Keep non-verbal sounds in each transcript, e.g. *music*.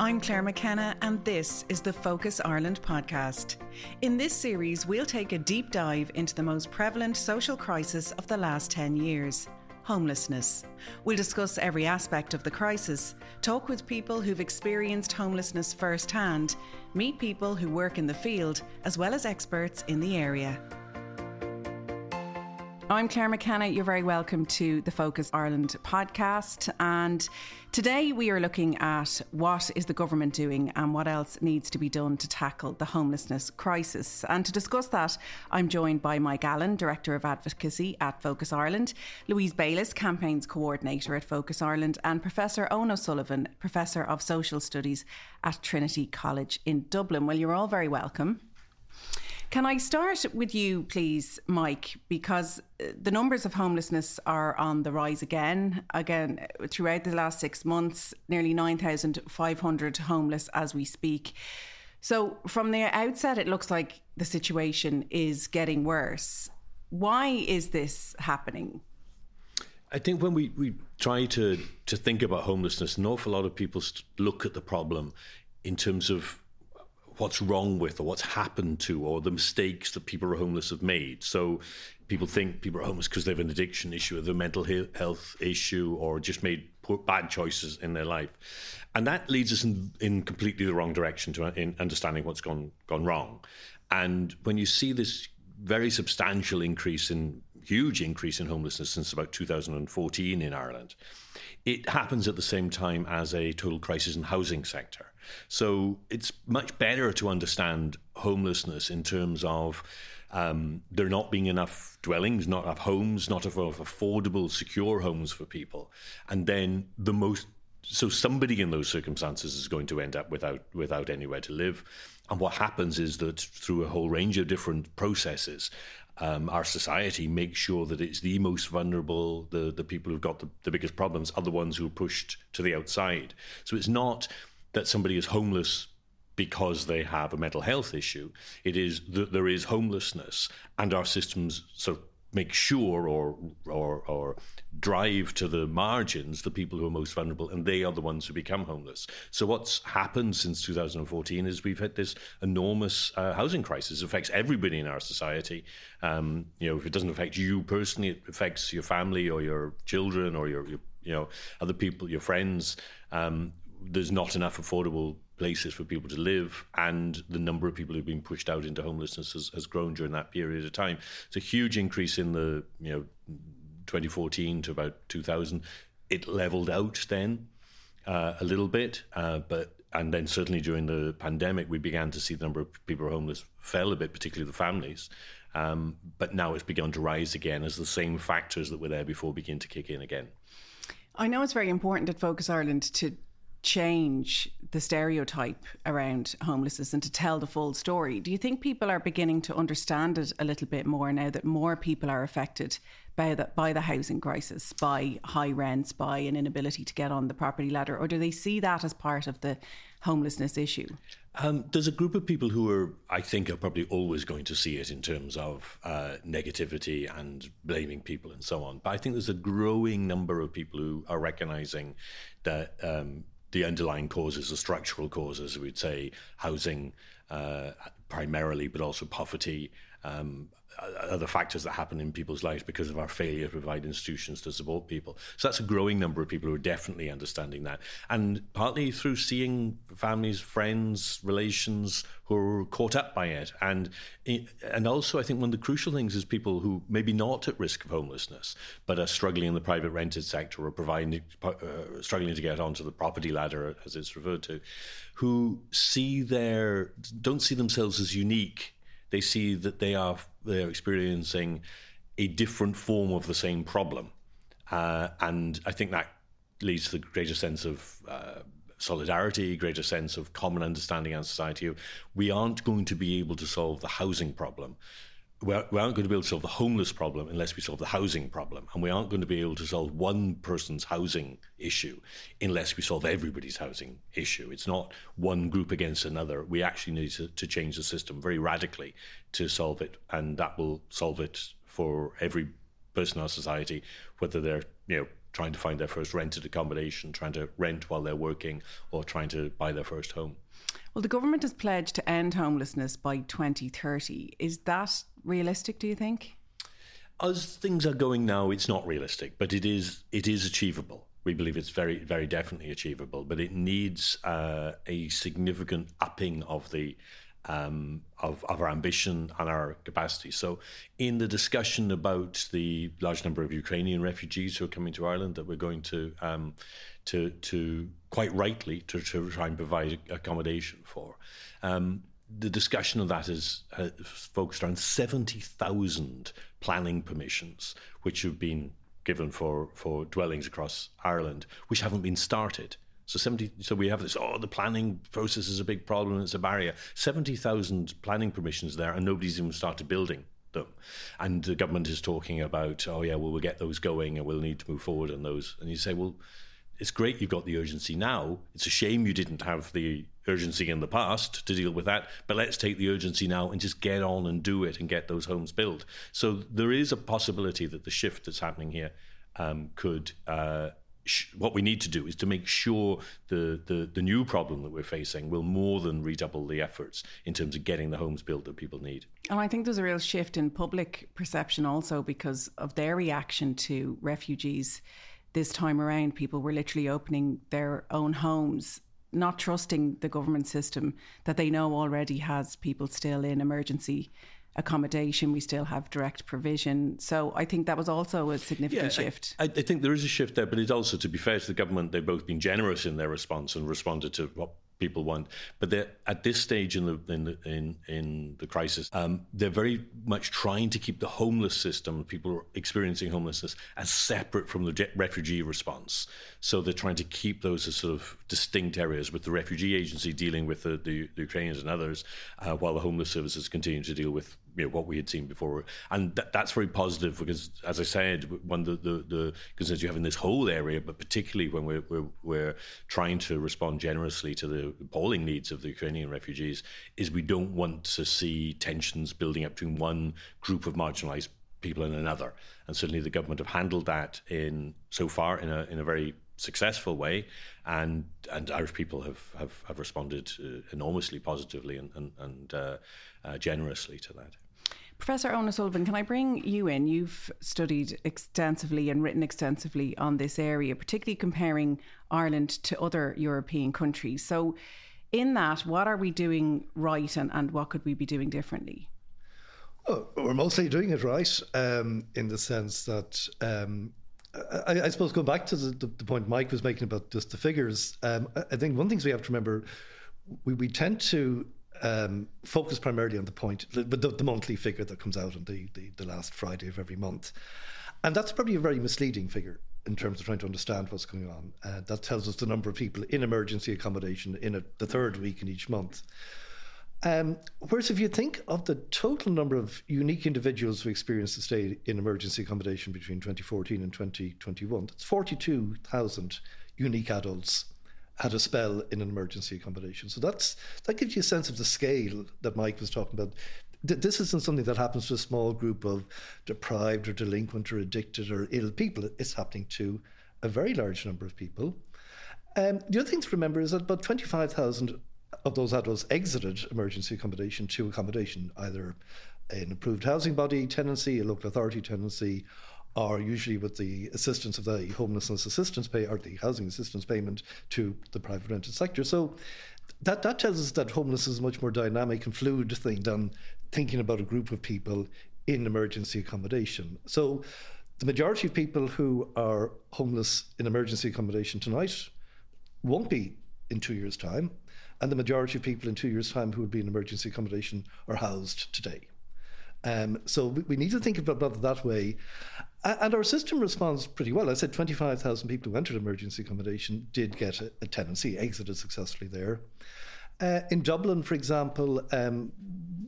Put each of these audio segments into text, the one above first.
I'm Clare McKenna, and this is the Focus Ireland podcast. In this series, we'll take a deep dive into the most prevalent social crisis of the last 10 years homelessness. We'll discuss every aspect of the crisis, talk with people who've experienced homelessness firsthand, meet people who work in the field, as well as experts in the area. I'm Clare McKenna. You're very welcome to the Focus Ireland podcast. And today we are looking at what is the government doing and what else needs to be done to tackle the homelessness crisis. And to discuss that, I'm joined by Mike Allen, Director of Advocacy at Focus Ireland, Louise Bayliss, Campaigns Coordinator at Focus Ireland, and Professor Eoin O'Sullivan, Professor of Social Studies at Trinity College in Dublin. Well, you're all very welcome. Can I start with you, please, Mike? Because uh, the numbers of homelessness are on the rise again. Again, throughout the last six months, nearly 9,500 homeless as we speak. So, from the outset, it looks like the situation is getting worse. Why is this happening? I think when we, we try to, to think about homelessness, an awful lot of people look at the problem in terms of what's wrong with or what's happened to or the mistakes that people who are homeless have made. So people think people are homeless because they have an addiction issue or a mental health issue or just made poor, bad choices in their life. And that leads us in, in completely the wrong direction to uh, in understanding what's gone gone wrong. And when you see this very substantial increase in huge increase in homelessness since about 2014 in Ireland, it happens at the same time as a total crisis in housing sector. So it's much better to understand homelessness in terms of um, there not being enough dwellings, not enough homes, not enough affordable, secure homes for people, and then the most. So somebody in those circumstances is going to end up without without anywhere to live, and what happens is that through a whole range of different processes, um, our society makes sure that it's the most vulnerable, the the people who've got the, the biggest problems, are the ones who are pushed to the outside. So it's not that somebody is homeless because they have a mental health issue. It is that there is homelessness, and our systems sort of make sure or or or drive to the margins the people who are most vulnerable and they are the ones who become homeless. So what's happened since 2014 is we've had this enormous uh, housing crisis. It affects everybody in our society. Um, you know if it doesn't affect you personally it affects your family or your children or your, your you know other people your friends. Um, there's not enough affordable places for people to live, and the number of people who've been pushed out into homelessness has, has grown during that period of time. It's a huge increase in the you know 2014 to about 2000. It leveled out then uh, a little bit, uh, but and then certainly during the pandemic, we began to see the number of people homeless fell a bit, particularly the families. Um, but now it's begun to rise again as the same factors that were there before begin to kick in again. I know it's very important at Focus Ireland to change the stereotype around homelessness and to tell the full story. Do you think people are beginning to understand it a little bit more now that more people are affected by the, by the housing crisis, by high rents, by an inability to get on the property ladder? Or do they see that as part of the homelessness issue? Um, there's a group of people who are, I think, are probably always going to see it in terms of uh, negativity and blaming people and so on. But I think there's a growing number of people who are recognizing that um, the underlying causes, the structural causes, we'd say housing uh, primarily, but also poverty, um, other factors that happen in people's lives because of our failure to provide institutions to support people. So that's a growing number of people who are definitely understanding that. And partly through seeing families, friends, relations who are caught up by it. And, and also, I think one of the crucial things is people who maybe not at risk of homelessness, but are struggling in the private rented sector or providing, uh, struggling to get onto the property ladder, as it's referred to, who see their, don't see themselves as unique they see that they are they're experiencing a different form of the same problem, uh, and I think that leads to the greater sense of uh, solidarity, greater sense of common understanding in society. We aren't going to be able to solve the housing problem we aren't going to be able to solve the homeless problem unless we solve the housing problem. And we aren't going to be able to solve one person's housing issue unless we solve everybody's housing issue. It's not one group against another. We actually need to, to change the system very radically to solve it. And that will solve it for every person in our society, whether they're you know trying to find their first rented accommodation, trying to rent while they're working, or trying to buy their first home. Well, the government has pledged to end homelessness by 2030. Is that realistic, do you think? As things are going now, it's not realistic, but it is it is achievable. We believe it's very, very definitely achievable, but it needs uh, a significant upping of the um, of, of, our ambition and our capacity. So, in the discussion about the large number of Ukrainian refugees who are coming to Ireland, that we're going to um, to to quite rightly to, to, try and provide accommodation for. Um, the discussion of that is uh, focused around seventy thousand planning permissions, which have been given for for dwellings across Ireland, which haven't been started. So 70, so we have this, oh, the planning process is a big problem, it's a barrier. 70,000 planning permissions there, and nobody's even started building them. And the government is talking about, oh, yeah, well, we'll get those going and we'll need to move forward on those. And you say, well, it's great you've got the urgency now. It's a shame you didn't have the urgency in the past to deal with that, but let's take the urgency now and just get on and do it and get those homes built. So there is a possibility that the shift that's happening here um, could uh, what we need to do is to make sure the, the, the new problem that we're facing will more than redouble the efforts in terms of getting the homes built that people need. And I think there's a real shift in public perception also because of their reaction to refugees this time around. People were literally opening their own homes not trusting the government system that they know already has people still in emergency accommodation. We still have direct provision. So I think that was also a significant yeah, shift. I, I, think there is a shift there, but it's also, to be fair to the government, they've both been generous in their response and responded to what people want. But they're at this stage in the in the, in, in the crisis, um, they're very much trying to keep the homeless system, people experiencing homelessness, as separate from the refugee response. So they're trying to keep those as sort of distinct areas, with the refugee agency dealing with the, the, the Ukrainians and others, uh, while the homeless services continue to deal with you know, what we had seen before, and th- that's very positive because, as I said, when the the, the concerns you have in this whole area, but particularly when we're, we're, we're trying to respond generously to the appalling needs of the Ukrainian refugees, is we don't want to see tensions building up between one group of marginalised people and another, and certainly the government have handled that in so far in a in a very successful way, and and Irish people have have, have responded uh, enormously positively and and, and uh, uh, generously to that. Professor Eoin Sullivan, can I bring you in? You've studied extensively and written extensively on this area, particularly comparing Ireland to other European countries. So, in that, what are we doing right and, and what could we be doing differently? Well, we're mostly doing it right um, in the sense that um, I, I, suppose going back to the, the, point Mike was making about just the figures, um, I think one thing we have to remember, we, we tend to um, focus primarily on the point, the, the, monthly figure that comes out on the, the, the last Friday of every month. And that's probably a very misleading figure in terms of trying to understand what's going on. Uh, that tells us the number of people in emergency accommodation in a, the third week in each month. Um, whereas if you think of the total number of unique individuals who experienced a stay in emergency accommodation between 2014 and 2021, that's 42,000 unique adults had a spell in an emergency accommodation. So that's that gives you a sense of the scale that Mike was talking about. This isn't something that happens to a small group of deprived or delinquent or addicted or ill people. It's happening to a very large number of people. Um, the other thing to remember is that about 25,000 of those adults exited emergency accommodation to accommodation, either an approved housing body tenancy, a local authority tenancy, or usually with the assistance of the homelessness assistance pay or the housing assistance payment to the private rented sector. So that that tells us that homelessness is a much more dynamic and fluid thing than thinking about a group of people in emergency accommodation. So the majority of people who are homeless in emergency accommodation tonight won't be in two years' time and the majority of people in two years' time who would be in emergency accommodation are housed today. Um, so we, we, need to think about it that way. And our system responds pretty well. I said 25,000 people who entered emergency accommodation did get a, a tenancy, exited successfully there. Uh, in Dublin, for example, um,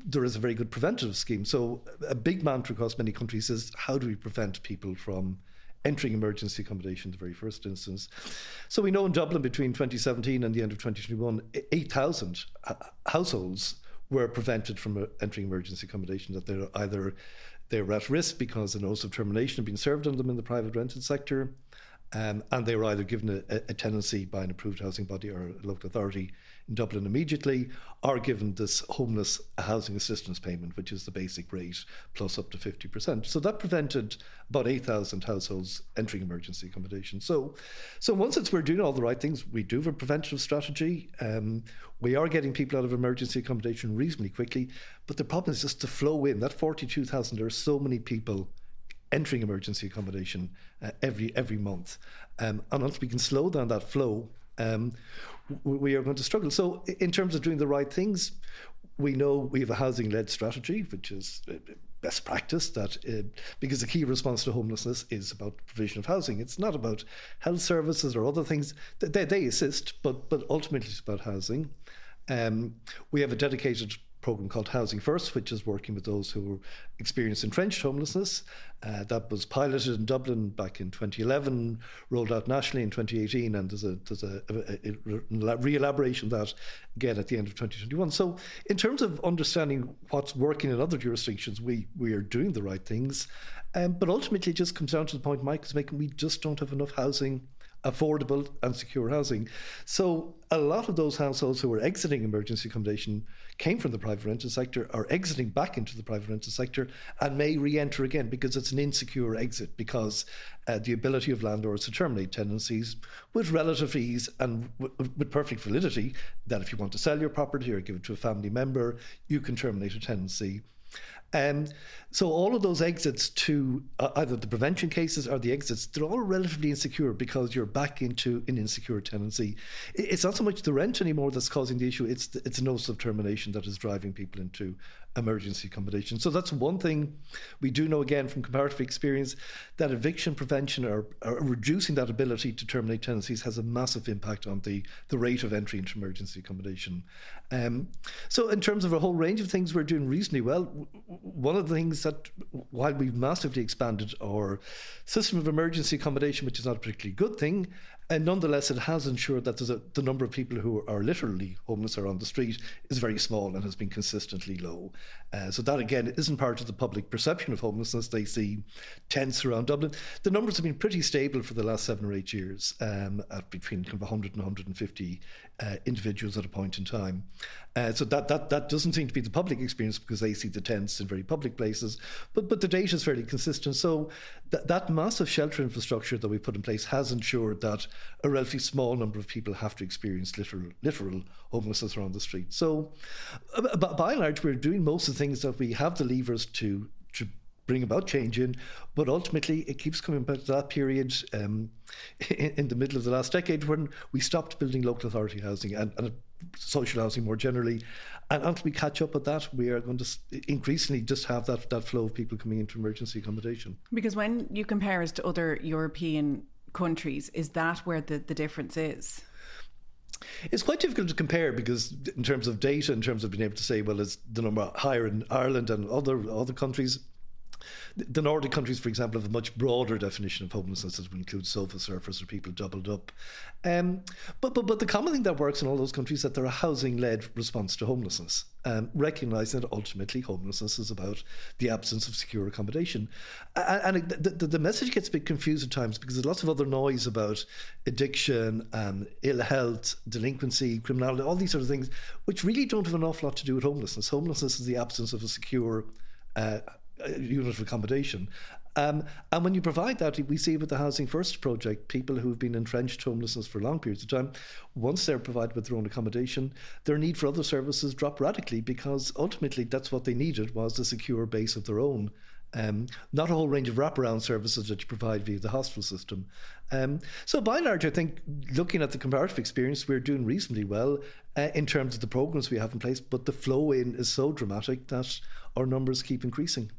there is a very good preventative scheme. So, a big mantra across many countries is how do we prevent people from entering emergency accommodation in the very first instance. So we know in Dublin between 2017 and the end of 2021, 8,000 households were prevented from uh, entering emergency accommodation, that they're either they were at risk because a notice of termination had been served on them in the private rented sector, Um, and they were either given a, a, tenancy by an approved housing body or a local authority in Dublin immediately, are given this homeless housing assistance payment, which is the basic rate plus up to 50%. So that prevented about 8,000 households entering emergency accommodation. So, so once it's we're doing all the right things, we do have a preventative strategy. Um, we are getting people out of emergency accommodation reasonably quickly, but the problem is just to flow in. That 42,000, there are so many people entering emergency accommodation uh, every every month. Um, and unless we can slow down that flow, um, we are going to struggle. So, in terms of doing the right things, we know we have a housing led strategy, which is uh, best practice that uh, because the key response to homelessness is about provision of housing. It's not about health services or other things. They, they assist but but ultimately it's about housing. Um, we have a dedicated program called Housing First, which is working with those who experience entrenched homelessness. Uh, that was piloted in Dublin back in 2011, rolled out nationally in 2018, and there's a there's a, a, a re-elaboration of that again at the end of 2021. So, in terms of understanding what's working in other jurisdictions, we we are doing the right things, um, but ultimately it just comes down to the point Mike is making: we just don't have enough housing affordable and secure housing. So a lot of those households who are exiting emergency accommodation came from the private rental sector, are exiting back into the private rental sector, and may re-enter again because it's an insecure exit because uh, the ability of landlords to terminate tenancies with relative ease and w- with perfect validity that if you want to sell your property or give it to a family member, you can terminate a tenancy um, so all of those exits to uh, either the prevention cases or the exits, they're all relatively insecure because you're back into an insecure tenancy. It's not so much the rent anymore that's causing the issue; it's the, it's notice of termination that is driving people into emergency accommodation. So that's one thing we do know again from comparative experience that eviction prevention or, or, reducing that ability to terminate tenancies has a massive impact on the, the rate of entry into emergency accommodation. Um, so, in terms of a whole range of things, we're doing reasonably well. One of the things that, while we've massively expanded our system of emergency accommodation, which is not a particularly good thing, and nonetheless, it has ensured that a, the number of people who are literally homeless or on the street is very small and has been consistently low. Uh, so that again isn't part of the public perception of homelessness. They see tents around Dublin. The numbers have been pretty stable for the last seven or eight years, um, at between kind of 100 and 150 uh, individuals at a point in time. Uh, so that, that that doesn't seem to be the public experience because they see the tents in very public places. But but the data is fairly consistent. So th- that massive shelter infrastructure that we put in place has ensured that a relatively small number of people have to experience literal literal homelessness around the street. So uh, by and large, we're doing most of the things that we have the levers to to bring about change in. But ultimately, it keeps coming back to that period um, in, *laughs* in, the middle of the last decade when we stopped building local authority housing and, and social housing more generally. And until we catch up with that, we are going to increasingly just have that, that flow of people coming into emergency accommodation. Because when you compare us to other European countries, is that where the, the difference is? It's quite difficult to compare because, in terms of data, in terms of being able to say, well, is the number higher in Ireland and other other countries? The Nordic countries, for example, have a much broader definition of homelessness that would include sofa surfers or people doubled up. Um, but, but, but the common thing that works in all those countries is that they're a housing led response to homelessness, um, recognizing that ultimately homelessness is about the absence of secure accommodation. And, and the, the, the, message gets a bit confused at times because there's lots of other noise about addiction, um, ill health, delinquency, criminality, all these sort of things, which really don't have an awful lot to do with homelessness. Homelessness is the absence of a secure uh, unit of accommodation. Um, and when you provide that, we see with the Housing First project, people who've been entrenched homelessness for long periods of time, once they're provided with their own accommodation, their need for other services drop radically because ultimately that's what they needed was a secure base of their own. Um, not a whole range of wraparound services that you provide via the hospital system. Um, so, by and large, I think looking at the comparative experience, we're doing reasonably well uh, in terms of the programs we have in place, but the flow in is so dramatic that our numbers keep increasing.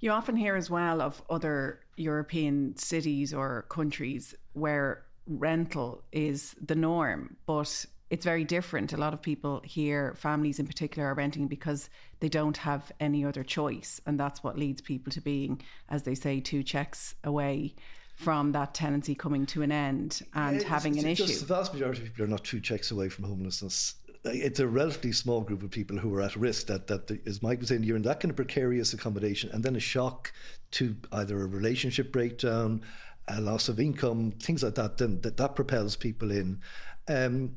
You often hear as well of other European cities or countries where rental is the norm, but it's very different. A lot of people here, families in particular, are renting because they don't have any other choice. And that's what leads people to being, as they say, two checks away from that tenancy coming to an end and having an issue. The vast majority of people are not two checks away from homelessness it's a relatively small group of people who are at risk that, that as Mike was saying, you're in that kind of precarious accommodation and then a shock to either a relationship breakdown, a loss of income, things like that, then that, that propels people in. Um,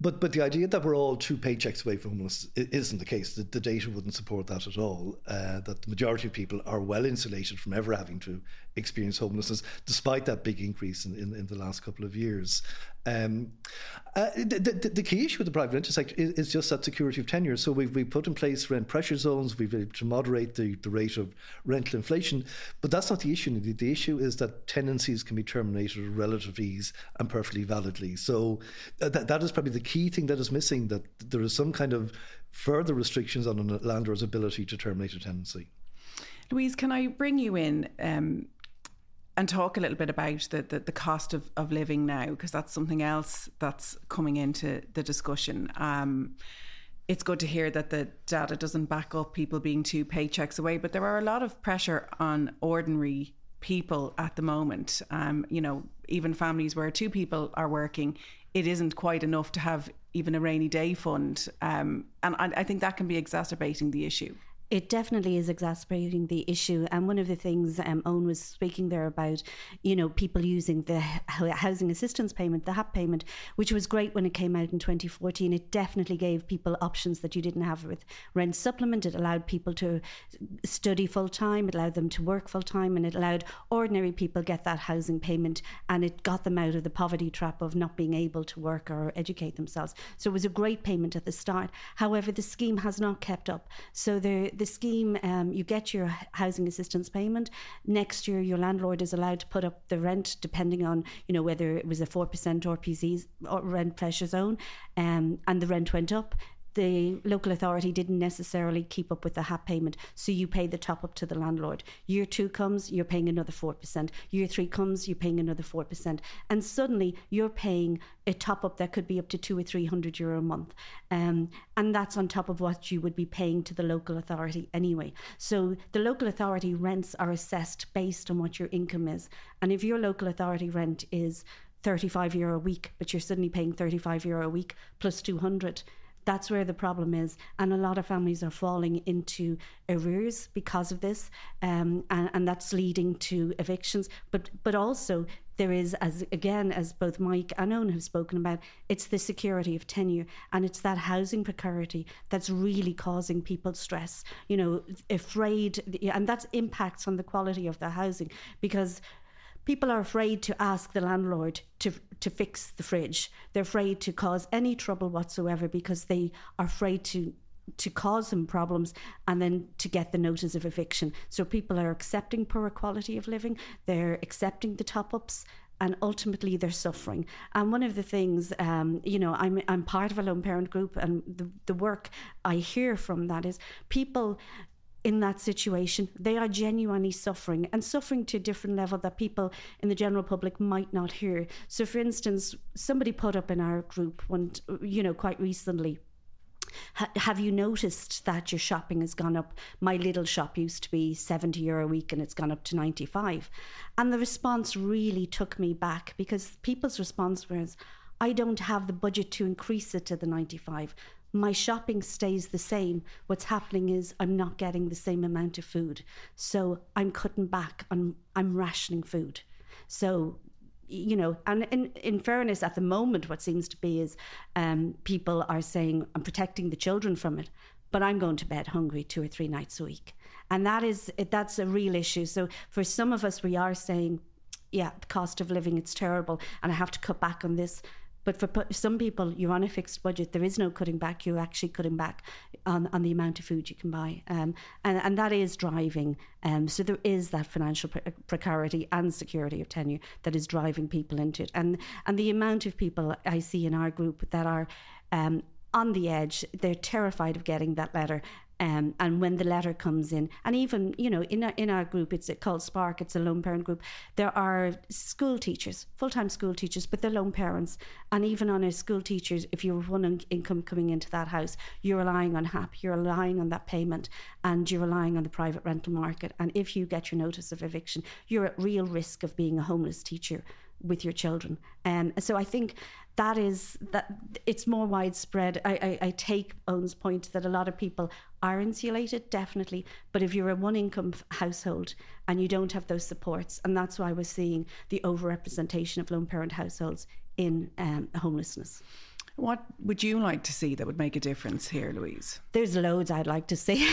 but but the idea that we're all two paychecks away from homelessness isn't the case. The, the data wouldn't support that at all. Uh, that the majority of people are well insulated from ever having to experience homelessness, despite that big increase in, in, in the last couple of years. Um, uh, the, the, the, key issue with the private rental sector is, is, just that security of tenure. So we've, we've put in place rent pressure zones, we've been able to moderate the, the rate of rental inflation, but that's not the issue. The, the issue is that tenancies can be terminated with relative ease and perfectly validly. So uh, that, that is probably the key thing that is missing, that there is some kind of further restrictions on a landlord's ability to terminate a tenancy. Louise, can I bring you in? Um, and talk a little bit about the, the, the cost of, of living now, because that's something else that's coming into the discussion. Um, it's good to hear that the data doesn't back up people being two paychecks away, but there are a lot of pressure on ordinary people at the moment. Um, you know, even families where two people are working, it isn't quite enough to have even a rainy day fund. Um, and I, I think that can be exacerbating the issue. It definitely is exacerbating the issue. And one of the things um, Eoin was speaking there about, you know, people using the housing assistance payment, the HAP payment, which was great when it came out in 2014. It definitely gave people options that you didn't have with rent supplement. It allowed people to study full time, it allowed them to work full time, and it allowed ordinary people get that housing payment and it got them out of the poverty trap of not being able to work or educate themselves. So it was a great payment at the start. However, the scheme has not kept up. So the the scheme, um, you get your housing assistance payment. Next year, your landlord is allowed to put up the rent depending on, you know, whether it was a 4% RPZ or rent pressure zone um, and the rent went up the local authority didn't necessarily keep up with the HAP payment, so you pay the top up to the landlord. Year two comes, you're paying another 4%. Year three comes, you're paying another 4%. And suddenly you're paying a top up that could be up to two or 300 euro a month. Um, and that's on top of what you would be paying to the local authority anyway. So the local authority rents are assessed based on what your income is. And if your local authority rent is 35 euro a week, but you're suddenly paying 35 euro a week plus 200 that's where the problem is. And a lot of families are falling into arrears because of this. Um, and, and that's leading to evictions. But, but also, there is, as again, as both Mike and Eoin have spoken about, it's the security of tenure and it's that housing precarity that's really causing people stress. You know, afraid, and that impacts on the quality of the housing because people are afraid to ask the landlord to to fix the fridge. They're afraid to cause any trouble whatsoever because they are afraid to to cause them problems and then to get the notice of eviction. So people are accepting poor quality of living, they're accepting the top ups. And ultimately, they're suffering. And one of the things, um, you know, I'm I'm part of a lone parent group, and the the work I hear from that is people in that situation. They are genuinely suffering and suffering to a different level that people in the general public might not hear. So, for instance, somebody put up in our group you know, quite recently. have you noticed that your shopping has gone up? My little shop used to be 70 euro a week and it's gone up to 95. And the response really took me back because people's response was, I don't have the budget to increase it to the 95 my shopping stays the same. What's happening is I'm not getting the same amount of food. So I'm cutting back on, I'm rationing food. So, you know, and in, in fairness, at the moment, what seems to be is um, people are saying, I'm protecting the children from it, but I'm going to bed hungry two or three nights a week. And that is, that's a real issue. So for some of us, we are saying, yeah, the cost of living, it's terrible, and I have to cut back on this. But for some people, you're on a fixed budget. There is no cutting back. You're actually cutting back on, on the amount of food you can buy. Um, and, and that is driving. Um, so there is that financial pre- precarity and security of tenure that is driving people into it. And, and the amount of people I see in our group that are um, on the edge. They're terrified of getting that letter um, and when the letter comes in, and even you know in our, in our group, it's called Spark. It's a lone parent group. There are school teachers, full time school teachers, but they're lone parents. And even on a school teachers, if you're one income coming into that house, you're relying on HAP, you're relying on that payment, and you're relying on the private rental market. And if you get your notice of eviction, you're at real risk of being a homeless teacher with your children. Um, so I think that is that it's more widespread. I, I, I take Eoin's point that a lot of people are insulated, definitely. But if you're a one income household and you don't have those supports, and that's why we're seeing the overrepresentation of lone parent households in um, homelessness. What would you like to see that would make a difference here, Louise? There's loads I'd like to see.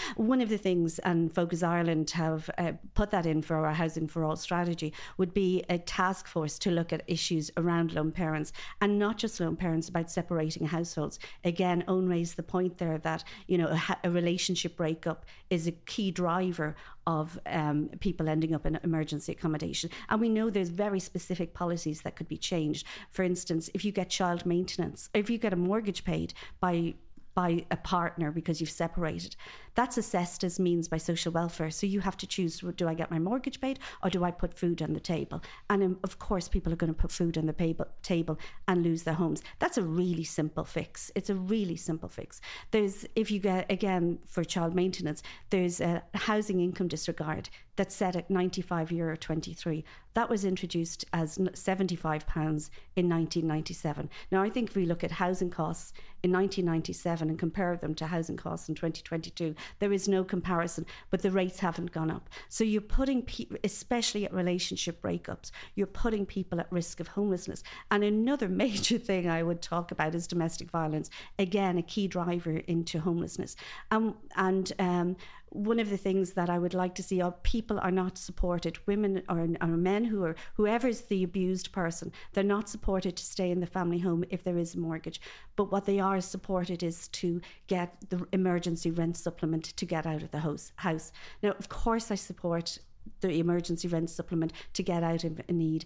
*laughs* One of the things, and Focus Ireland have uh, put that in for our Housing for All strategy, would be a task force to look at issues around lone parents and not just lone parents about separating households. Again, Eoin raised the point there that you know a, a relationship breakup is a key driver of um, people ending up in emergency accommodation. And we know there's very specific policies that could be changed. For instance, if you get child maintenance, if you get a mortgage paid by by a partner because you've separated. That's assessed as means by social welfare. So you have to choose do I get my mortgage paid or do I put food on the table? And um, of course, people are going to put food on the table and lose their homes. That's a really simple fix. It's a really simple fix. There's, if you get, again, for child maintenance, there's a housing income disregard that's set at 95 euro 23. That was introduced as 75 pounds in 1997. Now, I think if we look at housing costs in 1997 and compare them to housing costs in 2022, there is no comparison, but the rates haven't gone up. So you're putting, people, especially at relationship breakups, you're putting people at risk of homelessness. And another *laughs* major thing I would talk about is domestic violence. Again, a key driver into homelessness. Um, and um, one of the things that I would like to see are people are not supported. Women or, or men who are whoever's the abused person, they're not supported to stay in the family home if there is a mortgage. But what they are supported is to get the emergency rent supplement to get out of the house. House now, of course, I support the emergency rent supplement to get out of a need,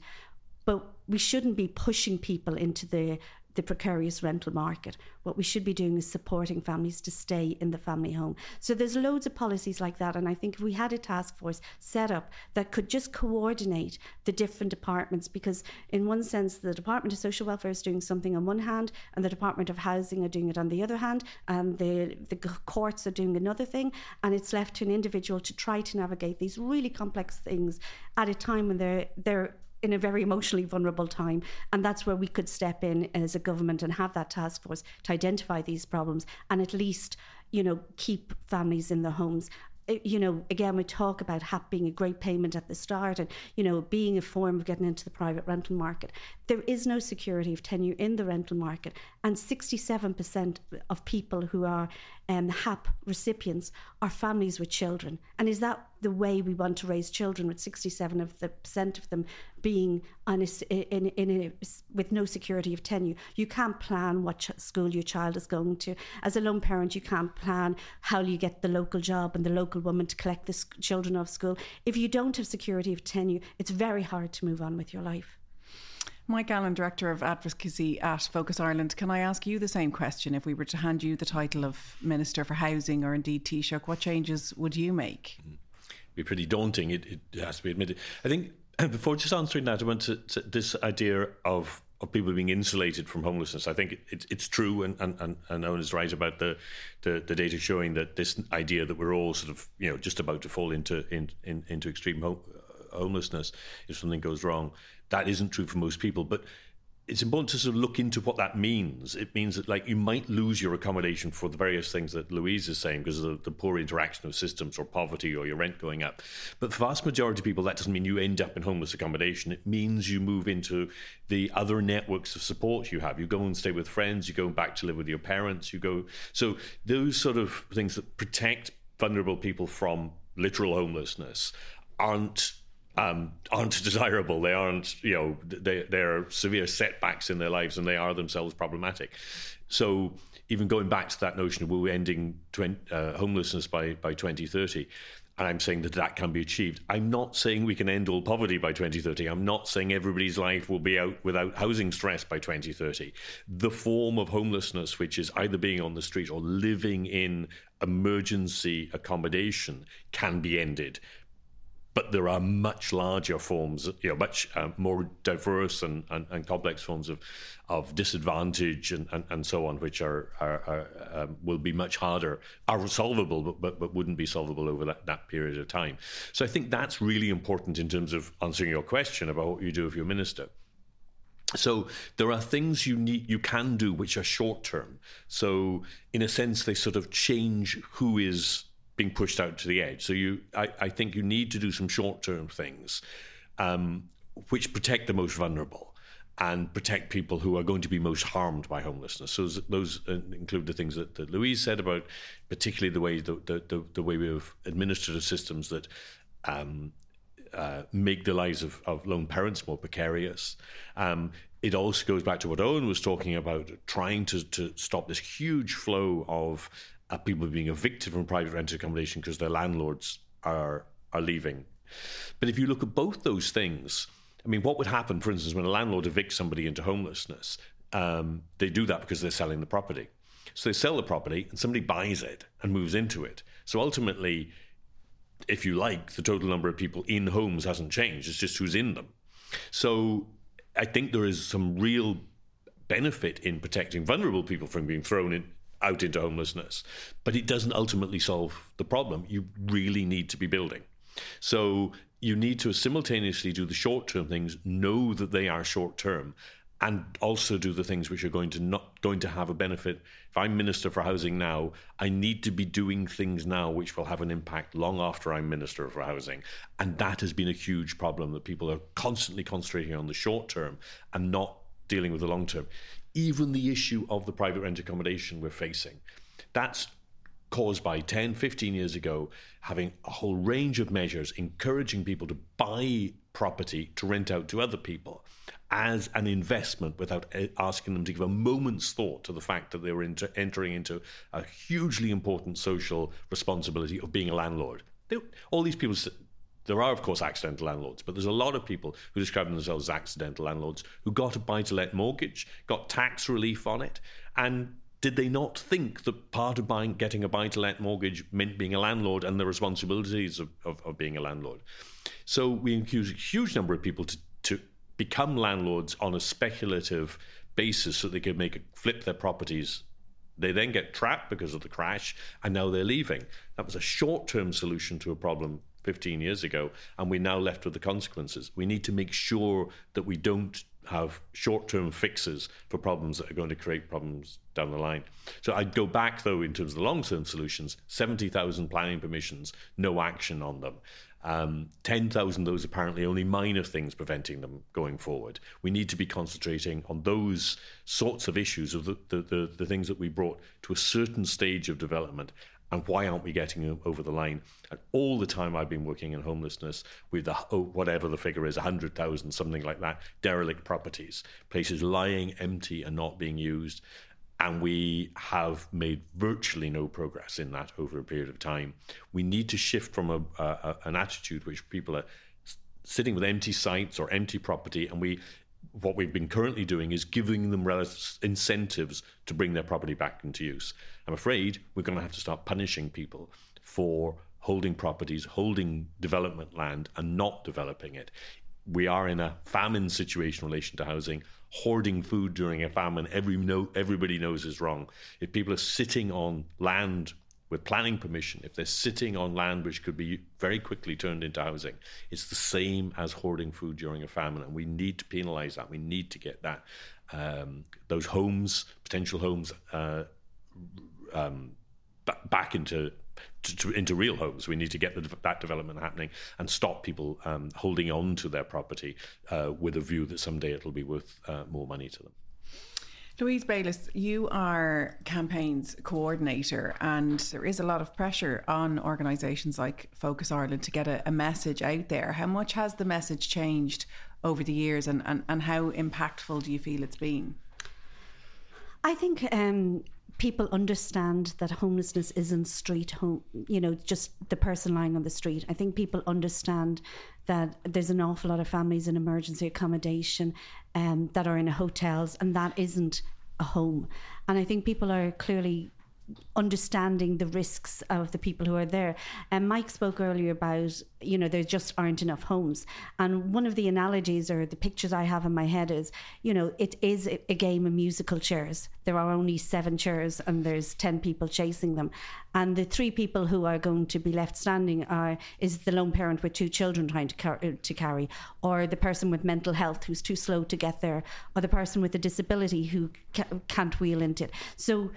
but we shouldn't be pushing people into the the precarious rental market. What we should be doing is supporting families to stay in the family home. So there's loads of policies like that. And I think if we had a task force set up that could just coordinate the different departments, because in one sense, the Department of Social Welfare is doing something on one hand, and the Department of Housing are doing it on the other hand, and the, the courts are doing another thing. And it's left to an individual to try to navigate these really complex things at a time when they're, they're in a very emotionally vulnerable time. And that's where we could step in as a government and have that task force to identify these problems and at least, you know, keep families in their homes eh, you know, again, we talk about HAP being a great payment at the start and, you know, being a form of getting into the private rental market. There is no security of tenure in the rental market. And 67% of people who are um, HAP recipients are families with children. And is that the way we want to raise children with 67 of the percent of them being on a, in, in a, with no security of tenure? You can't plan what ch- school your child is going to. As a lone parent, you can't plan how you get the local job and the local woman to collect the sc- children off school. If you don't have security of tenure, it's very hard to move on with your life. Mike Allen, Director of Advocacy at Focus Ireland, can I ask you the same question? If we were to hand you the title of Minister for Housing or indeed Taoiseach, what changes would you make? It'd be pretty daunting, it, it has to be admitted. I think *clears throat* before just answering that, I want to, to this idea of of people being insulated from homelessness. I think it, it's true, and, and, and Eoin is right about the, the, the, data showing that this idea that we're all sort of you know just about to fall into in, in, into extreme ho- uh, homelessness if something goes wrong that isn't true for most people. But it's important to sort of look into what that means. It means that like you might lose your accommodation for the various things that Louise is saying because of the, the, poor interaction of systems or poverty or your rent going up. But for vast majority of people, that doesn't mean you end up in homeless accommodation. It means you move into the other networks of support you have. You go and stay with friends. You go back to live with your parents. You go. So those sort of things that protect vulnerable people from literal homelessness aren't um, aren't *laughs* desirable. They aren't, you know, they they're severe setbacks in their lives, and they are themselves problematic. So even going back to that notion of we're ending 20, uh, homelessness by by 2030. And I'm saying that that can be achieved. I'm not saying we can end all poverty by 2030. I'm not saying everybody's life will be out without housing stress by 2030. The form of homelessness, which is either being on the street or living in emergency accommodation, can be ended but there are much larger forms, you know, much uh, more diverse and, and, and, complex forms of of disadvantage and, and, and so on, which are, are, are um, will be much harder, are solvable, but, but, but wouldn't be solvable over that, that period of time. So I think that's really important in terms of answering your question about what you do if you're minister. So there are things you need you can do which are short term. So in a sense, they sort of change who is being pushed out to the edge. So you, I, I think you need to do some short term things, um, which protect the most vulnerable and protect people who are going to be most harmed by homelessness. So those uh, include the things that, that, Louise said about, particularly the way the, the, the way we've administered the systems that um, uh, make the lives of, of lone parents more precarious. Um, it also goes back to what Eoin was talking about, trying to, to stop this huge flow of people being evicted from private rented accommodation because their landlords are are leaving. But if you look at both those things, I mean, what would happen, for instance, when a landlord evicts somebody into homelessness? Um, they do that because they're selling the property. So they sell the property and somebody buys it and moves into it. So ultimately, if you like, the total number of people in homes hasn't changed. It's just who's in them. So I think there is some real benefit in protecting vulnerable people from being thrown in, out into homelessness, but it doesn't ultimately solve the problem. You really need to be building. So you need to simultaneously do the short term things, know that they are short term, and also do the things which are going to not going to have a benefit. If I'm minister for housing now, I need to be doing things now which will have an impact long after I'm minister for housing, and that has been a huge problem that people are constantly concentrating on the short term and not dealing with the long term. Even the issue of the private rent accommodation we're facing, that's caused by 10, 15 years ago, having a whole range of measures encouraging people to buy property to rent out to other people as an investment without eh, asking them to give a moment's thought to the fact that they were entering into a hugely important social responsibility of being a landlord. They, all these people, there are, of course, accidental landlords, but there's a lot of people who describe themselves as accidental landlords who got a buy to let mortgage, got tax relief on it, and did they not think that part of buying, getting a buy to let mortgage meant being a landlord and the responsibilities of, of, of being a landlord? So we accuse a huge number of people to, to become landlords on a speculative basis so they could make flip their properties. They then get trapped because of the crash, and now they're leaving. That was a short-term solution to a problem 15 years ago, and we're now left with the consequences. We need to make sure that we don't have short term fixes for problems that are going to create problems down the line. So I'd go back, though, in terms of the long term solutions 70,000 planning permissions, no action on them. Um, 10,000 those apparently only minor things preventing them going forward. We need to be concentrating on those sorts of issues of the, the, the, the things that we brought to a certain stage of development and why aren't we getting over the line? And all the time I've been working in homelessness with the, oh, whatever the figure is, 100,000, something like that, derelict properties, places lying empty and not being used. And we have made virtually no progress in that over a period of time. We need to shift from a, a, an attitude which people are sitting with empty sites or empty property, and we what we've been currently doing is giving them incentives to bring their property back into use. I'm afraid we're going to have to start punishing people for holding properties, holding development land, and not developing it. We are in a famine situation in relation to housing. Hoarding food during a famine, every know, everybody knows is wrong. If people are sitting on land with planning permission, if they're sitting on land which could be very quickly turned into housing, it's the same as hoarding food during a famine, and we need to penalise that. We need to get that um, those homes, potential homes, uh, um, b- back into to, to, into real homes. We need to get the, that development happening and stop people um, holding on to their property uh, with a view that someday it'll be worth uh, more money to them. Louise Bayliss, you are campaigns coordinator, and there is a lot of pressure on organisations like Focus Ireland to get a, a, message out there. How much has the message changed over the years, and, and, and how impactful do you feel it's been? I think um, people understand that homelessness isn't street home, you know, just the person lying on the street. I think people understand that there's an awful lot of families in emergency accommodation um, that are in hotels, and that isn't a home. And I think people are clearly understanding the risks of the people who are there. And Mike spoke earlier about, you know, there just aren't enough homes. And one of the analogies or the pictures I have in my head is, you know, it is a game of musical chairs. There are only seven chairs and there's 10 people chasing them. And the three people who are going to be left standing are is the lone parent with two children trying to, car- uh, to carry, or the person with mental health who's too slow to get there, or the person with a disability who ca- can't wheel into it. So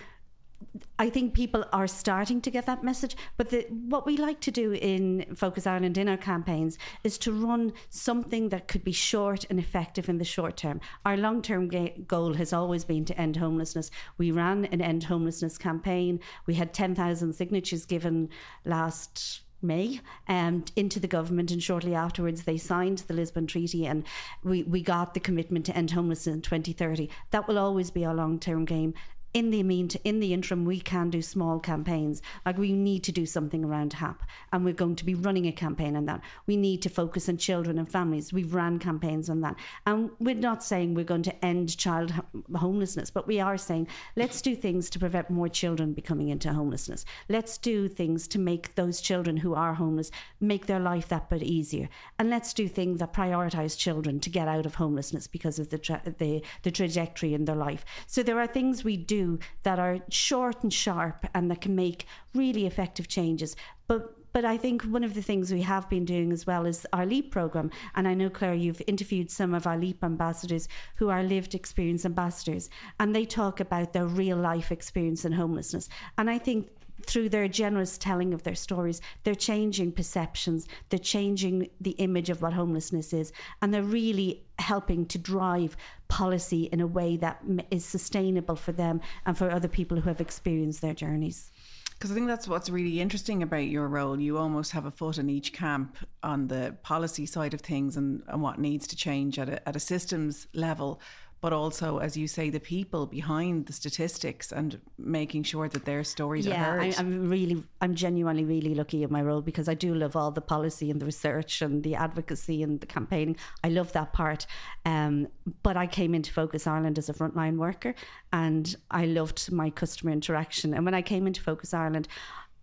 I think people are starting to get that message. But the, what we like to do in Focus Ireland in our campaigns is to run something that could be short and effective in the short term. Our long term ga- goal has always been to end homelessness. We ran an end homelessness campaign. We had 10,000 signatures given last May um, into the government, and shortly afterwards they signed the Lisbon Treaty, and we, we got the commitment to end homelessness in 2030. That will always be our long term game in the mean in the interim we can do small campaigns. Like we need to do something around HAP and we're going to be running a campaign on that. We need to focus on children and families. We've ran campaigns on that. And we're not saying we're going to end child homelessness but we are saying let's do things to prevent more children becoming into homelessness. Let's do things to make those children who are homeless make their life that bit easier. And let's do things that prioritize children to get out of homelessness because of the tra- the, the trajectory in their life. So there are things we do that are short and sharp and that can make really effective changes. But but I think one of the things we have been doing as well is our LEAP program. And I know, Clare, you've interviewed some of our LEAP ambassadors who are lived experience ambassadors, and they talk about their real life experience in homelessness. And I think through their generous telling of their stories, they're changing perceptions, they're changing the image of what homelessness is, and they're really helping to drive policy in a way that is sustainable for them and for other people who have experienced their journeys. Because I think that's what's really interesting about your role. You almost have a foot in each camp on the policy side of things and, and what needs to change at a, at a systems level but also, as you say, the people behind the statistics and making sure that their stories yeah, are heard. I, I'm really, I'm genuinely really lucky in my role because I do love all the policy and the research and the advocacy and the campaigning. I love that part. Um, but I came into Focus Ireland as a frontline worker and I loved my customer interaction. And when I came into Focus Ireland,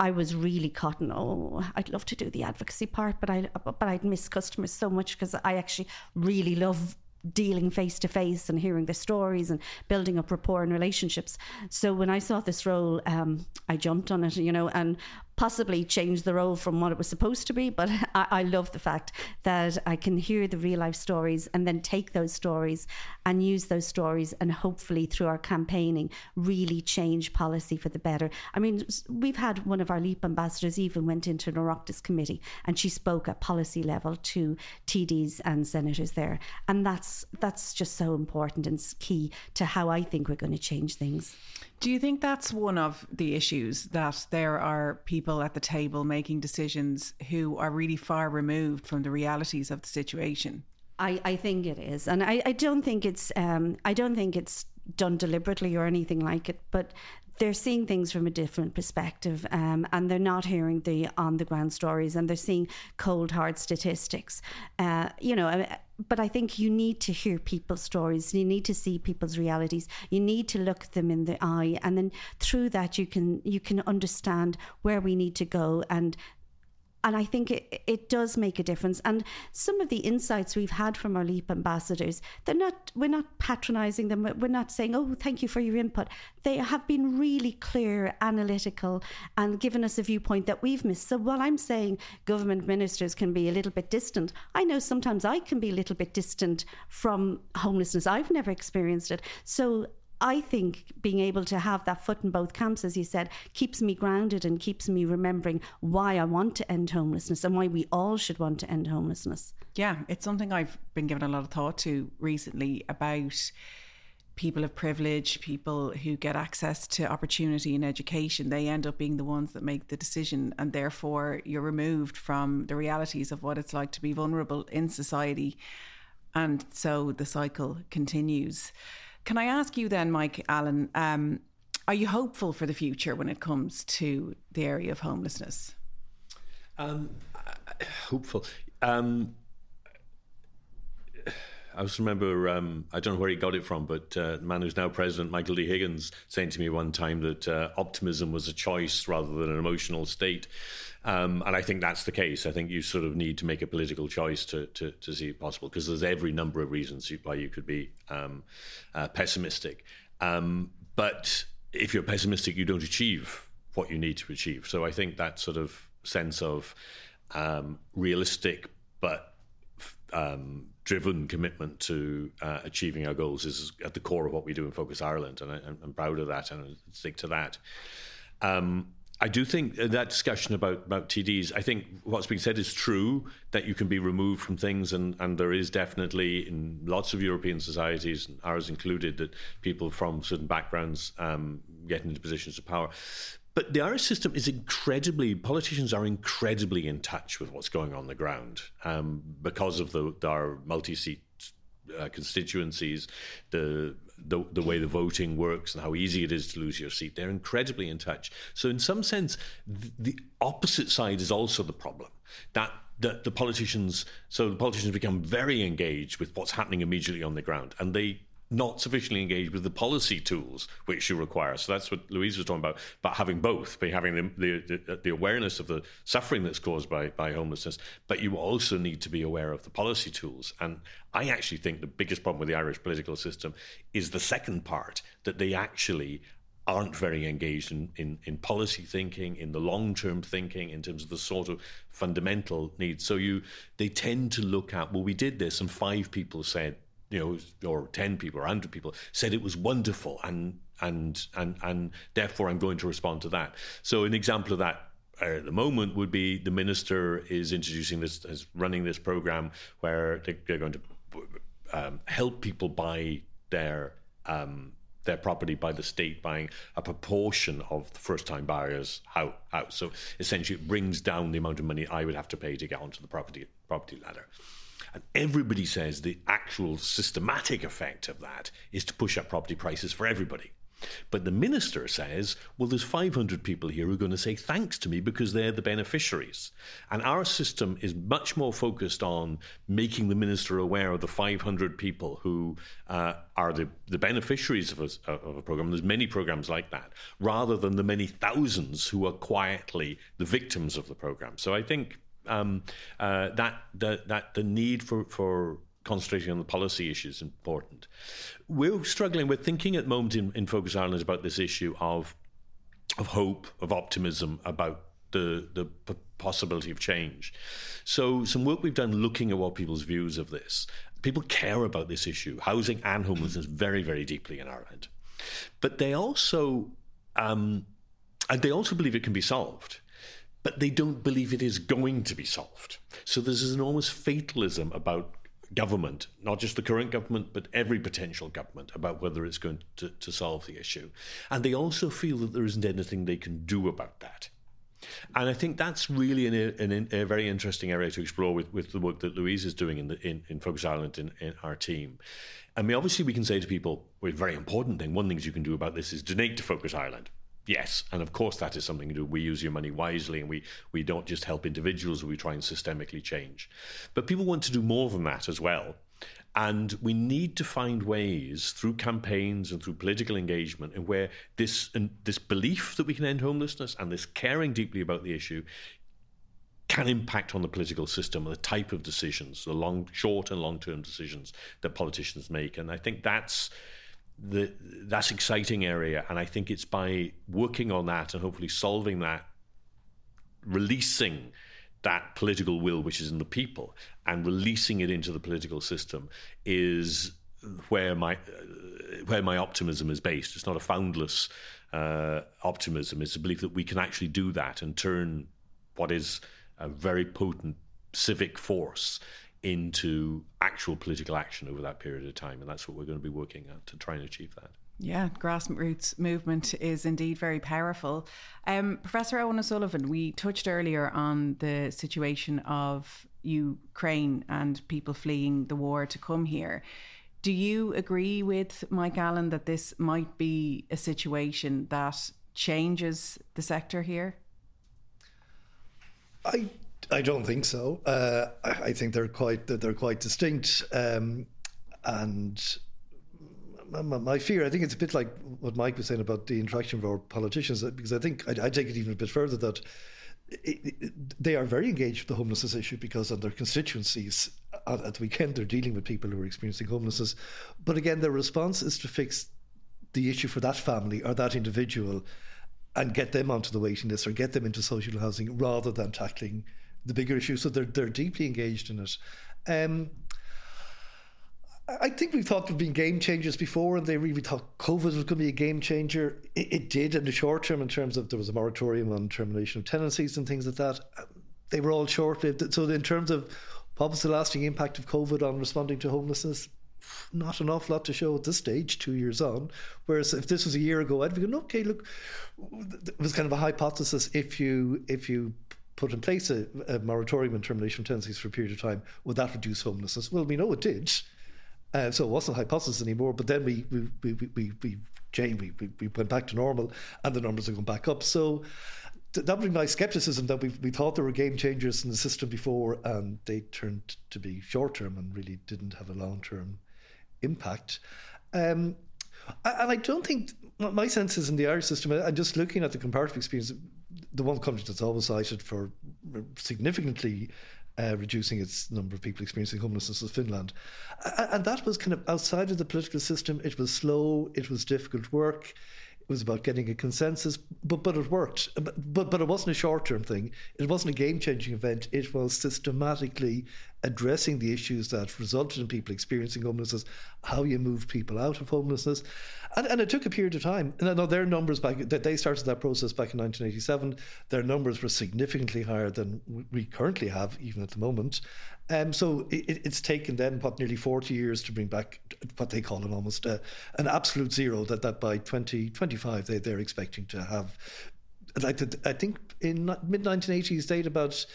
I was really caught in, oh, I'd love to do the advocacy part, but I but I'd miss customers so much because I actually really love dealing face to face and hearing their stories and building up rapport and relationships. So when I saw this role, um, I jumped on it, you know, and possibly change the role from what it was supposed to be. But *laughs* I, I, love the fact that I can hear the real life stories and then take those stories and use those stories and hopefully through our campaigning really change policy for the better. I mean, we've had one of our LEAP ambassadors even went into an Oireachtas committee and she spoke at policy level to TDs and senators there. And that's that's just so important and key to how I think we're going to change things. Do you think that's one of the issues that there are people at the table making decisions who are really far removed from the realities of the situation? I, I think it is, and I, I don't think it's um, I don't think it's done deliberately or anything like it, but they're seeing things from a different perspective um, and they're not hearing the on the ground stories and they're seeing cold hard statistics. Uh, you know but I think you need to hear people's stories. You need to see people's realities. You need to look them in the eye and then through that you can you can understand where we need to go and and I think it, it does make a difference. And some of the insights we've had from our LEAP ambassadors, they're not we're not patronising them. We're not saying, "Oh, thank you for your input." They have been really clear, analytical, and given us a viewpoint that we've missed. So while I'm saying government ministers can be a little bit distant, I know sometimes I can be a little bit distant from homelessness. I've never experienced it, so I think being able to have that foot in both camps, as you said, keeps me grounded and keeps me remembering why I want to end homelessness and why we all should want to end homelessness. Yeah, it's something I've been given a lot of thought to recently about people of privilege, people who get access to opportunity and education, they end up being the ones that make the decision. And therefore, you're removed from the realities of what it's like to be vulnerable in society. And so the cycle continues. Can I ask you then, Mike Allen, um, are you hopeful for the future when it comes to the area of homelessness? Um, hopeful. Um, I just remember, um, I don't know where he got it from, but uh, the man who's now president, Michael D. Higgins, saying to me one time that uh, optimism was a choice rather than an emotional state. Um, and I think that's the case. I think you sort of need to make a political choice to, to, to see it possible because there's every number of reasons why you could be um, uh, pessimistic. Um, but if you're pessimistic, you don't achieve what you need to achieve. So I think that sort of sense of um, realistic but um, driven commitment to uh, achieving our goals is at the core of what we do in Focus Ireland, and I, am proud of that and I stick to that. Um, I do think that discussion about, about TDs, I think what's being said is true that you can be removed from things, and, and there is definitely in lots of European societies, ours included, that people from certain backgrounds um, get into positions of power. But the Irish system is incredibly, politicians are incredibly in touch with what's going on the ground um, because of the, our multi seat uh, constituencies, the, the the way the voting works, and how easy it is to lose your seat. They're incredibly in touch. So, in some sense, th- the opposite side is also the problem. That that the politicians, so the politicians become very engaged with what's happening immediately on the ground, and they not sufficiently engaged with the policy tools which you require. So that's what Louise was talking about, about having both, by having the, the, the, awareness of the suffering that's caused by, by homelessness, but you also need to be aware of the policy tools. And I actually think the biggest problem with the Irish political system is the second part, that they actually aren't very engaged in, in, in policy thinking, in the long term thinking, in terms of the sort of fundamental needs. So you they tend to look at, well, we did this, and five people said you know, or 10 people or 100 people said it was wonderful and and and and therefore I'm going to respond to that. So an example of that uh, at the moment would be the minister is introducing this, is running this program where they're going to um, help people buy their um, their property by the state buying a proportion of the first time buyers house. So essentially, it brings down the amount of money I would have to pay to get onto the property property ladder. And everybody says the actual systematic effect of that is to push up property prices for everybody. But the minister says, well, there's 500 people here who are going to say thanks to me because they're the beneficiaries. And our system is much more focused on making the minister aware of the 500 people who uh, are the, the beneficiaries of a, of a program. There's many programs like that, rather than the many thousands who are quietly the victims of the program. So I think um, uh, that, that, the need for, for concentrating on the policy issues is important. We're struggling, we're thinking at the moment in, in Focus Ireland about this issue of, of hope, of optimism about the, the p- possibility of change. So, some work we've done looking at what people's views of this. People care about this issue, housing and homelessness, very, very deeply in Ireland. But they also, um, and they also believe it can be solved but they don't believe it is going to be solved. So there's this enormous fatalism about government, not just the current government, but every potential government, about whether it's going to, to solve the issue. And they also feel that there isn't anything they can do about that. And I think that's really an, an, a very interesting area to explore with, with the work that Louise is doing in, the, in, in Focus Ireland in, in our team. I mean, obviously, we can say to people, well, very important thing, one thing you can do about this is donate to Focus Ireland. Yes, and of course that is something to do. We use your money wisely, and we we don't just help individuals. We try and systemically change, but people want to do more than that as well. And we need to find ways through campaigns and through political engagement, and where this and this belief that we can end homelessness and this caring deeply about the issue can impact on the political system, and the type of decisions, the long, short and long term decisions that politicians make. And I think that's the, that's exciting area, and I think it's by working on that and hopefully solving that, releasing that political will which is in the people and releasing it into the political system is where my where my optimism is based. It's not a foundless uh, optimism. It's a belief that we can actually do that and turn what is a very potent civic force into actual political action over that period of time. And that's what we're going to be working at to try and achieve that. Yeah, grassroots movement is indeed very powerful. Um, Professor Eoin O'Sullivan, we touched earlier on the situation of Ukraine and people fleeing the war to come here. Do you agree with Mike Allen that this might be a situation that changes the sector here? I I don't think so. Uh, I think they're quite they're quite distinct. Um, and my fear, I think it's a bit like what Mike was saying about the interaction of our politicians, because I think I, I take it even a bit further that it, it, they are very engaged with the homelessness issue because on their constituencies at, at, the weekend they're dealing with people who are experiencing homelessness. But again, their response is to fix the issue for that family or that individual and get them onto the waiting list or get them into social housing rather than tackling the bigger issue. So they're they're deeply engaged in it. Um, I think we've talked of been game changers before, and they really thought COVID was going to be a game changer. It, it, did in the short term, in terms of there was a moratorium on termination of tenancies and things like that. They were all short lived. So, in terms of what was the lasting impact of COVID on responding to homelessness, not an awful lot to show at this stage, two years on. Whereas if this was a year ago, I'd be going, okay, look, it was kind of a hypothesis. If you if you put in place a, a moratorium on termination of tenancies for a period of time, would that reduce homelessness? Well, we know it did. Uh, so it wasn't a hypothesis anymore. But then we we we we, we changed. We, we, we went back to normal, and the numbers are going back up. So th- that would be my skepticism that we we thought there were game changers in the system before, and they turned to be short term and really didn't have a long term impact. Um, and I don't think my sense is in the Irish system. I'm just looking at the comparative experience. The one country that's always cited for significantly uh, reducing its number of people experiencing homelessness is Finland. And that was kind of outside of the political system. It was slow, it was difficult work. It was about getting a consensus, but but it worked. But but, but it wasn't a short term thing. It wasn't a game changing event. It was systematically addressing the issues that resulted in people experiencing homelessness, how you move people out of homelessness. And, and it took a period of time. Know their numbers back, they started that process back in 1987. Their numbers were significantly higher than we currently have, even at the moment. Um, so it, it's taken them, what, nearly 40 years to bring back what they call an almost uh, an absolute zero, that, that by 2025 they, they're expecting to have. Like I think in mid 1980s, they had about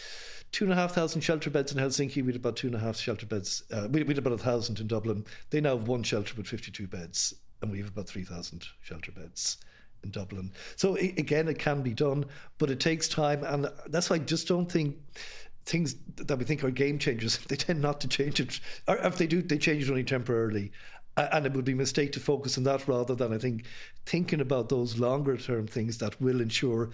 two and a half thousand shelter beds in Helsinki. We had about two and a half shelter beds. Uh, we, we had about a thousand in Dublin. They now have one shelter with 52 beds, and we have about 3,000 shelter beds in Dublin. So it, again, it can be done, but it takes time, and that's why I just don't think things that we think are game changers *laughs* they tend not to change it, or if they do, they change it only temporarily. And it would be a mistake to focus on that rather than I think thinking about those longer term things that will ensure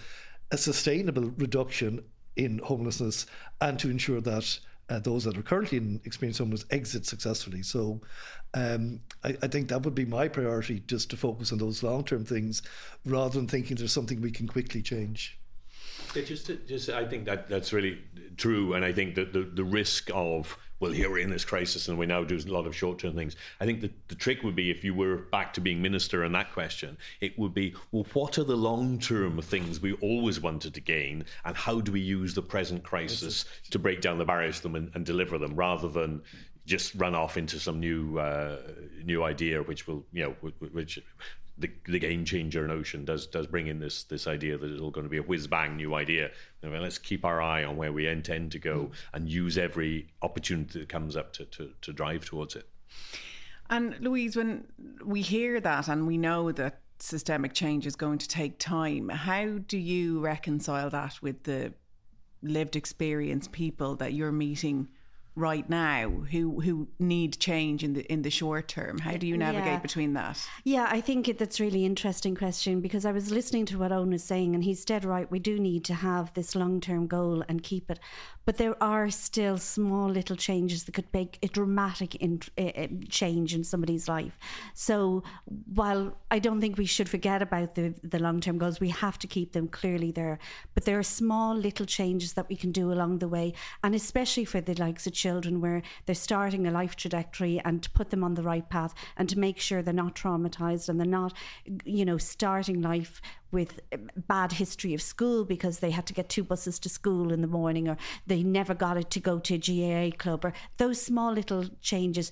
a sustainable reduction in homelessness and to ensure that uh, those that are currently in experience homelessness exit successfully. So um, I, I, think that would be my priority, just to focus on those long term things rather than thinking there's something we can quickly change. Yeah, just, just I think that that's really true, and I think that the, the risk of well, here we're in this crisis and we now do a lot of short term things. I think that the trick would be if you were back to being minister in that question, it would be, well, what are the long term things we always wanted to gain and how do we use the present crisis to break down the barriers to them and, and deliver them rather than just run off into some new uh, new idea which will you know which the, the game changer notion does does bring in this this idea that it's all going to be a whiz bang new idea. I mean, let's keep our eye on where we intend to go hmm. and use every opportunity that comes up to, to, to drive towards it. And Louise, when we hear that and we know that systemic change is going to take time, how do you reconcile that with the lived experience people that you're meeting right now who who need change in the in the short term? How do you navigate yeah. between that? Yeah i think that's really interesting question because i was listening to what Eoin was saying and he's dead right we do need to have this long-term goal and keep it. But there are still small little changes that could make a dramatic in, uh, change in somebody's life. So while i don't think we should forget about the the long-term goals we have to keep them clearly there. But there are small little changes that we can do along the way and especially for the likes of children where they're starting a life trajectory and to put them on the right path and to make sure they're not traumatized and they're not, you know, starting life with bad history of school because they had to get two buses to school in the morning or they never got it to go to a GAA club or those small little changes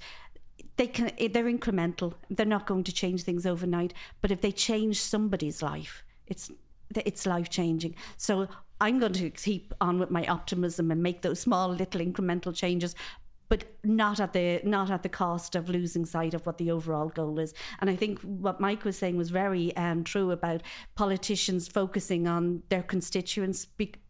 they can they're incremental. They're not going to change things overnight but if they change somebody's life it's it's life changing so I'm going to keep on with my optimism and make those small little incremental changes but not at the not at the cost of losing sight of what the overall goal is. And I think what Mike was saying was very um, true about politicians focusing on their constituents.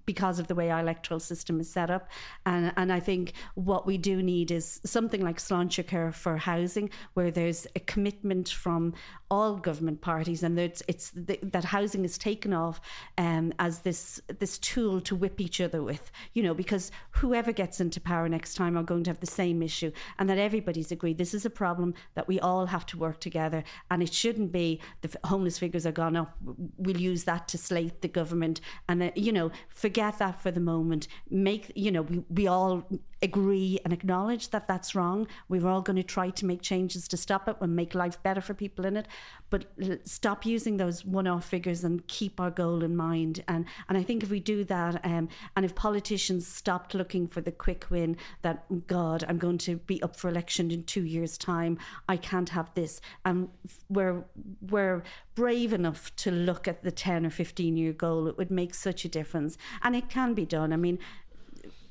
Because of the way our electoral system is set up. And, and I think what we do need is something like Sláintecare for housing, where there's a commitment from all government parties, and it's, it's the, that housing is taken off um, as this this tool to whip each other with, you know, because whoever gets into power next time are going to have the same issue, and that everybody's agreed this is a problem that we all have to work together, and it shouldn't be the homeless figures are gone up. We'll use that to slate the government, and then, you know, forget that for the moment. Make you know, we, we all agree and acknowledge that that's wrong. We're all going to try to make changes to stop it and make life better for people in it. But stop using those one-off figures and keep our goal in mind. And and I think if we do that, um, and if politicians stopped looking for the quick win, that God, I'm going to be up for election in two years' time. I can't have this. And we're we're brave enough to look at the 10 or 15 year goal. It would make such a difference, and it can be done. I mean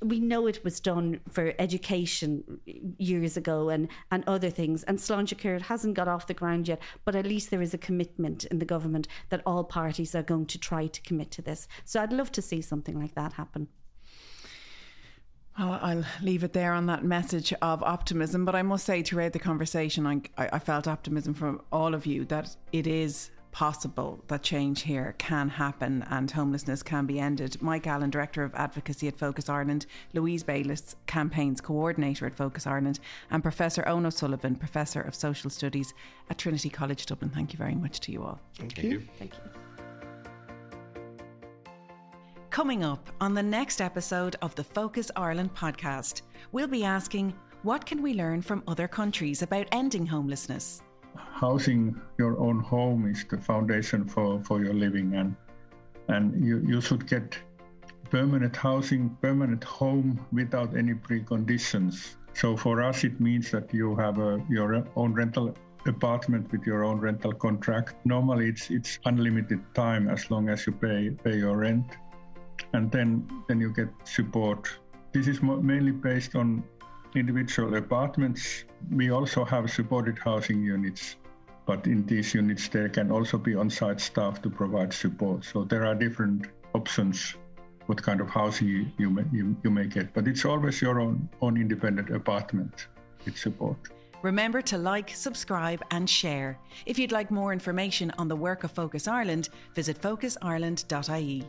we know it was done for education years ago and, and other things. And Sláintecare hasn't got off the ground yet, but at least there is a commitment in the government that all parties are going to try to commit to this. So I'd love to see something like that happen. Well, I'll leave it there on that message of optimism. But I must say, throughout the conversation, I, I felt optimism from all of you that it is possible that change here can happen and homelessness can be ended. Mike Allen, Director of Advocacy at Focus Ireland, Louise Bayliss, Campaigns Coordinator at Focus Ireland, and Professor Eoin O'Sullivan, Professor of Social Studies at Trinity College Dublin. Thank you very much to you all. Thank, Thank you. you. Thank you. Coming up on the next episode of the Focus Ireland podcast, we'll be asking what can we learn from other countries about ending homelessness? Housing your own home is the foundation for, for your living and and you, you should get permanent housing, permanent home without any preconditions. So for us, it means that you have a, your own rental apartment with your own rental contract. Normally, it's it's unlimited time as long as you pay pay your rent, and then then you get support. This is mainly based on individual apartments. We also have supported housing units but in these units, there can also be on site staff to provide support. So there are different options what kind of housing you, you, may, you, you may get. But it's always your own, own independent apartment with support. Remember to like, subscribe, and share. If you'd like more information on the work of Focus Ireland, visit focusireland.ie.